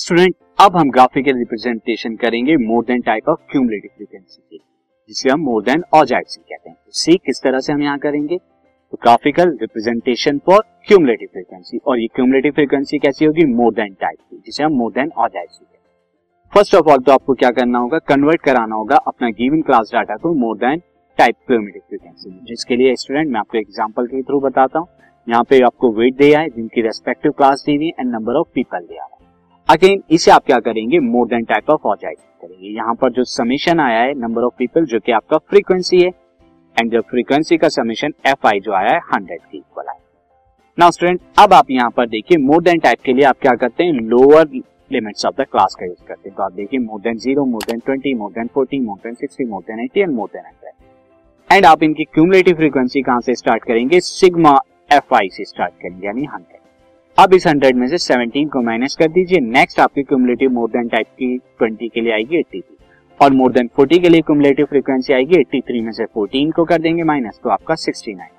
Student अब हम graphical representation करेंगे more than type of cumulative frequency की जिसे हम मोर देन ऑजाइसी कहते हैं। तो सी किस तरह से हम यहाँ करेंगे? तो graphical representation for cumulative frequency और ये क्यूमुलेटिव फ्रीक्वेंसी कैसी होगी? मोर देन टाइप की, जिसे हम मोर देन ऑजाइसी कहते हैं। फ़र्स्ट ऑफ़ ऑल तो आपको क्या करना होगा? कन्वर्ट कराना होगा अपना गिवन क्लास डाटा को more than type cumulative frequency जिसके लिए स्टूडेंट मैं आपको एग्ज़ाम्पल के थ्रू बताता हूँ। यहाँ पे आपको वेट दिया है जिनकी रेस्पेक्टिव क्लास दी हुई एंड नंबर ऑफ़ पीपल दिया है अगेन इसे आप क्या करेंगे? More than type of ogives करेंगे। यहाँ पर जो समीशन आया है नंबर ऑफ़ पीपल जो कि आपका फ्रीक्वेंसी है एंड जो फ्रीक्वेंसी का समीशन एफ़ आई जो आया है हंड्रेड के इक्वल आया। नाउ स्टूडेंट अब आप यहाँ पर देखिए मोर देन टाइप के लिए आप क्या करते हैं? Lower limits of the class का यूज़ करते हैं। तो आप देखिए more than zero more than twenty more than forty more than sixty more than eighty and more than hundred and आप इनकी क्यूमुलेटिव फ्रीक्वेंसी कहाँ से स्टार्ट करेंगे? सिग्मा एफ़ आई से स्टार्ट करेंगे, यानी हंड्रेड अब इस हंड्रेड में से सेवनटीन को माइनस कर दीजिए। नेक्स्ट आपकी क्यूमुलेटिव मोर देन टाइप की ट्वेंटी के लिए आएगी एट्टी थ्री और मोर देन फोर्टी के लिए क्यूमुलेटिव फ्रीक्वेंसी आएगी एट्टी थ्री में से फोर्टीन को कर देंगे माइनस तो आपका sixty nine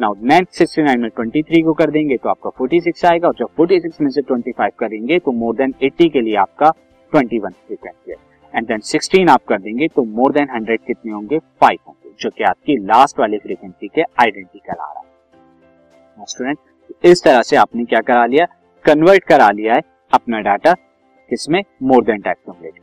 now next sixty nine में ट्वेंटी थ्री को कर देंगे तो आपका फोर्टी सिक्स आएगा। और जब फोर्टी सिक्स में से ट्वेंटी फाइव करेंगे तो मोर देन एट्टी के लिए आपका ट्वेंटी वन फ्रीक्वेंसी है। एंड देन सिक्सटीन आप कर देंगे तो मोर देन हंड्रेड कितने होंगे? फाइव होंगे, जो कि आपकी लास्ट वाली फ्रीक्वेंसी के आइडेंटिकल आ रहा है। स्टूडेंट इस तरह से आपने क्या करा लिया? कन्वर्ट करा लिया है अपना डाटा किसमें मोर देन टाइप कंप्लीट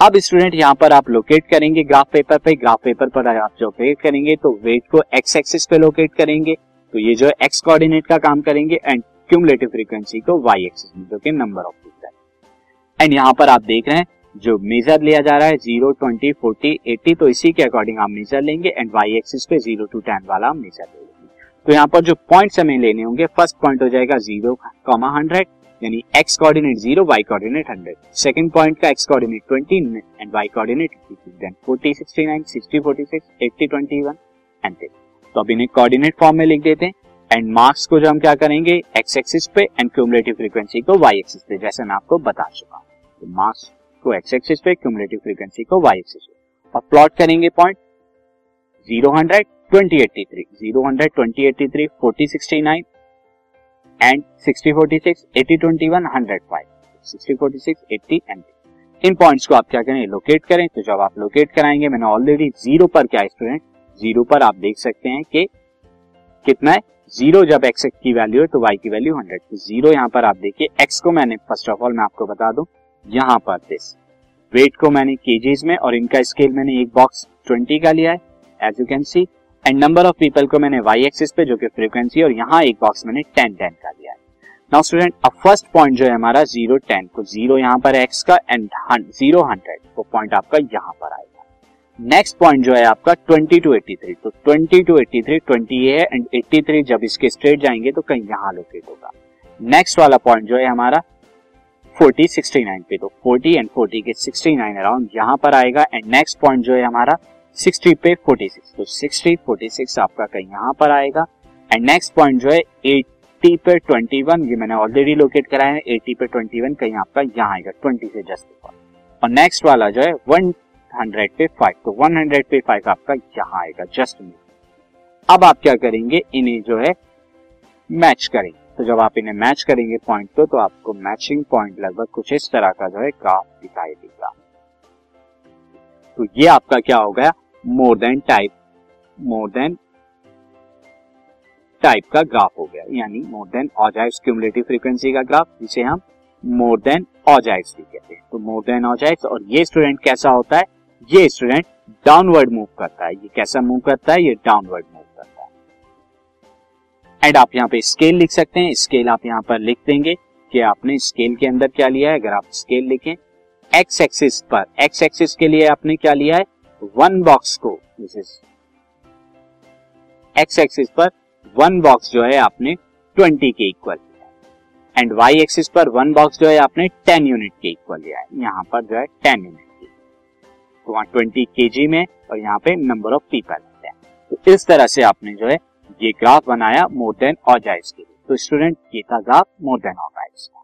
अब स्टूडेंट यहाँ पर आप लोकेट करेंगे ग्राफ पेपर पे। ग्राफ पेपर पर आप जो लोकेट करेंगे तो वेट को एक्स एक्सिस पे लोकेट करेंगे। तो ये जो एक्स कोऑर्डिनेट का काम करेंगे एंड क्यूमुलेटिव फ्रीक्वेंसी को वाई एक्सिस में, जो कि नंबर ऑफ़ पीपल एंड यहाँ पर आप देख रहे हैं, जो मेजर लिया जा रहा है ज़ीरो ट्वेंटी फोर्टी एट्टी तो इसी के अकॉर्डिंग आप मेजर लेंगे एंड वाई एक्सिस पे ज़ीरो टू टेन वाला मेजर लेंगे। तो यहाँ पर जो पॉइंट्स हमें लेने होंगे फ़र्स्ट पॉइंट हो जाएगा ज़ीरो कॉमा हंड्रेड यानी X coordinate zero Y coordinate hundred second point का X coordinate twenty and Y coordinate forty sixty nine sixty forty six eighty twenty one and तो अब इन्हें कोऑर्डिनेट फॉर्म में लिख देते हैं एंड मार्क्स को जो हम क्या करेंगे एक्स एक्सिस पे एंड क्यूमुलेटिव फ्रीक्वेंसी को वाई एक्सिस पे, जैसे मैं आपको बता चुका हूँ। तो मार्क्स को एक्स एक्सिस पे क्यूमुलेटिव फ्रीक्वेंसी को वाई एक्सिस पे। और प्लॉट करेंगे पॉइंट ज़ीरो हंड्रेड इन पॉइंट्स को आप क्या करें? लोकेट करें। तो जब आप लोकेट कराएँगे, मैंने ऑलरेडी ज़ीरो पर क्या स्टूडेंट ज़ीरो पर आप देख सकते हैं कि कितना है? ज़ीरो जब एक्स की वैल्यू है तो वाई की वैल्यू हंड्रेड तो ज़ीरो यहाँ पर आप देखिए एक्स को मैंने फ़र्स्ट ऑफ़ ऑल मैं आपको बता दूँ, यहाँ पर दिस वेट को मैंने केजीज में, और इनका स्केल मैंने एक बॉक्स ट्वेंटी का लिया है. As you can see and number of people को मैंने वाई एक्सिस पे, जो कि फ्रीक्वेंसी और यहाँ एक बॉक्स मैंने टेन टेन का लिया है। नाउ स्टूडेंट अब फ़र्स्ट पॉइंट जो है हमारा ज़ीरो टेन को ज़ीरो यहाँ पर एक्स का एंड ज़ीरो हंड्रेड वो पॉइंट आपका यहाँ पर आएगा। नेक्स्ट पॉइंट जो है आपका ट्वेंटी टू एट्टी थ्री तो twenty to eighty three twenty ये है एंड एट्टी थ्री जब इसके स्ट्रेट जाएँगे तो कहीं यहाँ लोकेट होगा। नेक्स्ट वाला पॉइंट जो है हमारा फोर्टी सिक्सटी नाइन पे तो फोर्टी एंड फोर्टी के सिक्सटी नाइन अराउंड यहाँ पर आएगा। एंड नेक्स्ट पॉइंट जो है हमारा सिक्सटी पे फोर्टी सिक्स। तो सिक्सटी फोर्टी सिक्स आपका कहीं यहाँ पर आएगा। एंड नेक्स्ट पॉइंट जो है एट्टी पे ट्वेंटी वन, ये मैंने ऑलरेडी लोकेट कराया है, एटी पे ट्वेंटी वन कहीं आपका यहाँ आएगा, ट्वेंटी से जस्ट और नेक्स्ट वाला जो है, वन हंड्रेड पे तो वन हंड्रेड पे आपका आएगा जस्ट में अब आप क्या करेंगे, इन्हें जो है मैच करेंगे। तो जब आप इन्हें मैच करेंगे पॉइंट को तो आपको मैचिंग पॉइंट लगभग कुछ इस तरह का जो है ग्राफ दिखाई देगा। तो ये आपका क्या हो गया more than type more than type का ग्राफ हो गया। यानी more than ogives cumulative frequency का ग्राफ जिसे हम मोर देन ऑजाइव्स भी कहते हैं। तो मोर देन ऑजाइव्स और ये स्टूडेंट कैसा होता है? ये स्टूडेंट डाउनवर्ड मूव करता है। ये कैसा मूव करता है? ये डाउनवर्ड मूव करता है। एंड आप यहाँ पे स्केल लिख सकते हैं। स्केल आप यहाँ पर लिख देंगे कि आपने स्केल के अंदर क्या लिया है। अगर आप स्केल लिखें एक्स एक्सिस पर एक्स एक्सिस के लिए आपने क्या लिया है? वन बॉक्स को दिस इज़ एक्स एक्सिस पर वन बॉक्स जो है आपने ट्वेंटी के इक्वल लिया एंड वाई एक्सिस पर वन बॉक्स जो है आपने टेन यूनिट के इक्वल लिया है। यहाँ पर जो है टेन यूनिट की। तो वहाँ ट्वेंटी के में और यहाँ पे नंबर ऑफ़ पीपल है। तो इस तरह से आपने जो है ये ग्राफ बनाया मोर देन और जाइज के लिए। तो स्टूडेंट ये था ग्राफ मोर देन और जाइज का।